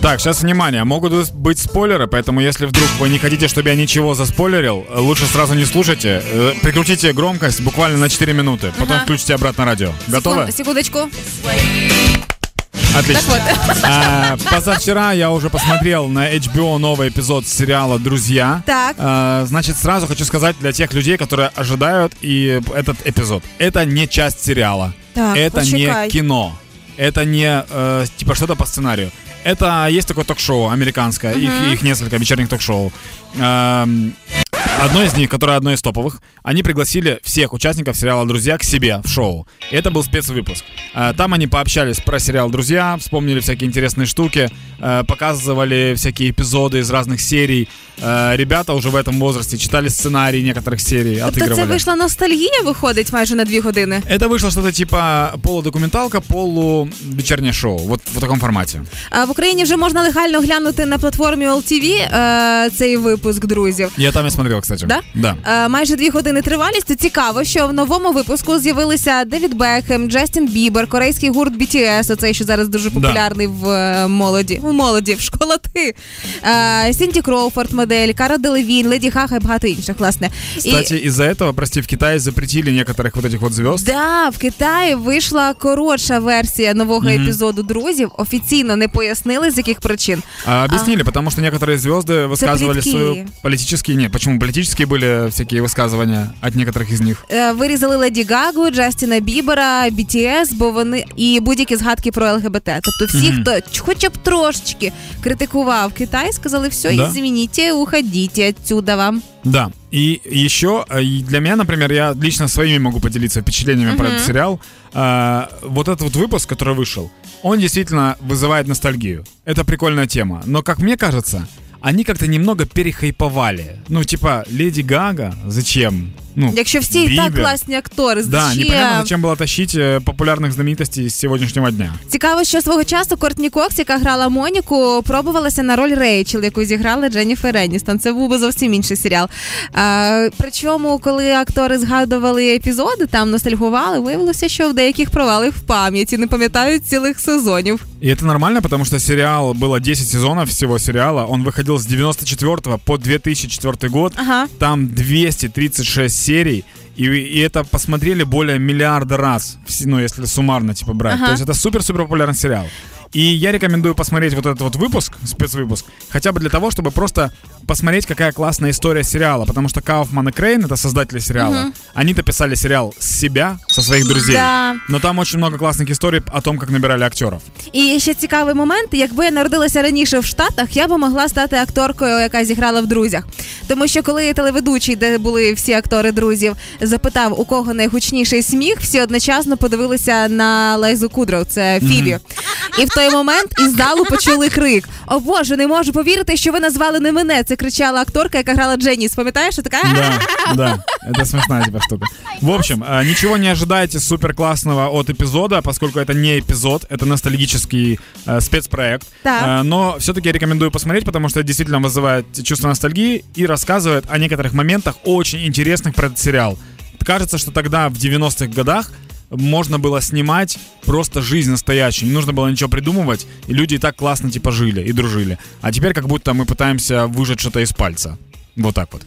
Так, сейчас внимание, могут быть спойлеры, поэтому если вдруг вы не хотите, чтобы я ничего заспойлерил, лучше сразу не слушайте. Э, прикрутите громкость буквально на 4 минуты, потом ага. включите обратно радио. Готовы? Секунд, секундочку. Отлично. Вот. А, позавчера я уже посмотрел на HBO новый эпизод сериала «Друзья». Так. А, значит, сразу хочу сказать для тех людей, которые ожидают и этот эпизод. Это не часть сериала. Так, это почекай. не кино. Это не э, типа что-то по сценарию. Это есть такое ток-шоу американское, uh-huh. их, их несколько вечерних ток-шоу. Эм, Одно из них, которое одно из топовых, они пригласили всех участников сериала «Друзья» к себе в шоу. И это был спецвыпуск. Э, там они пообщались про сериал «Друзья», вспомнили всякие интересные штуки, э, показывали всякие эпизоды из разных серий. Э, ребята уже в этом возрасте читали сценарии некоторых серий, тобто отыгрывали. це вийшла ностальгія, виходить майже на дві години? Это вышло что-то типа полудокументалка, полувечернее шоу. Вот в таком формате. А в Україні вже можна легально глянути на платформі LTV цей випуск друзів. Я там і смотрел, кстати. Да? Да. Е, майже дві години тривалістю. Цікаво, що в новому випуску з'явилися Девід Бекхем, Джастін Бібер, корейський гурт BTS, оцей, що зараз дуже популярний да. в е, молоді. В молоді, в школоти. Е, Сінті Кроуфорд, модель, Кара Делевін, Леді Хага і багато інших, власне. Кстати, і... из-за этого, прости, в Китаї запретили некоторых вот этих вот звезд. Да, в Китаї вийшла коротша версія нового mm-hmm. епізоду друзів. Офіційно не пояснили, з яких причин. А, объяснили, а... потому что некоторые звезды высказывали свою политические... Нет, почему политические были всякие высказывания от некоторых из них? Вирізали Леді Гагу, Джастіна Бібера, BTS, бо вони і будь-які згадки про ЛГБТ. Тобто всі, mm-hmm. хто хоча б трошечки критикував Китай, сказали, все, да? извините, уходите отсюда вам. Да. И еще для меня, например, я лично своими могу поделиться впечатлениями uh-huh. про этот сериал. А, вот этот вот выпуск, который вышел, он действительно вызывает ностальгию. Это прикольная тема. Но, как мне кажется, они как-то немного перехайповали. Ну, типа, Леди Гага, зачем? Ну, Якщо всі і так класні актори, да, зачем? непонятно, зачем було тащити популярних знаменитостей з сьогоднішнього дня. Цікаво, що свого часу Кортні Кокс, яка грала Моніку, пробувалася на роль Рейчел, яку зіграла Дженніфер Еністон. Це був би зовсім інший серіал. А, Причому, коли актори згадували епізоди, там ностальгували, виявилося, що в деяких провалах в пам'яті не пам'ятають цілих сезонів. И это нормально, потому что сериал было 10 сезонов всего сериала. Он выходил с 94 по 2004 год. Ага. Там 236 серий. И, и это посмотрели более миллиарда раз, ну, если суммарно, типа, брать. Ага. То есть это супер-супер популярный сериал. И я рекомендую посмотреть вот этот вот выпуск, спецвыпуск, хотя бы для того, чтобы просто посмотреть, какая классная история сериала. Потому что Кауфман и Крейн, это создатели сериала, угу. они-то писали сериал с себя, со своих друзей. Да. Но там очень много классных историй о том, как набирали актеров. І ще цікавий момент, якби я народилася раніше в Штатах, я би могла стати акторкою, яка зіграла в друзях. Тому що коли телеведучий, де були всі актори друзів, запитав, у кого найгучніший сміх, всі одночасно подивилися на Лайзу Кудров, це Фібі. Mm-hmm. І в той момент із залу почули крик: О Боже, не можу повірити, що ви назвали не мене. Це кричала акторка, яка грала Дженніс. Пам'ятаєш, що така? Да, да, это смешная типа штука. В общем, ничего не ожидайте супер классного от эпизода, поскольку это не эпизод, это ностальгический э, спецпроект. Да. Э, но все-таки рекомендую посмотреть, потому что это действительно вызывает чувство ностальгии и рассказывает о некоторых моментах очень интересных про этот сериал. Кажется, что тогда, в 90-х годах, можно было снимать просто жизнь настоящую. Не нужно было ничего придумывать, и люди и так классно типа жили и дружили. А теперь как будто мы пытаемся выжать что-то из пальца. Вот так вот.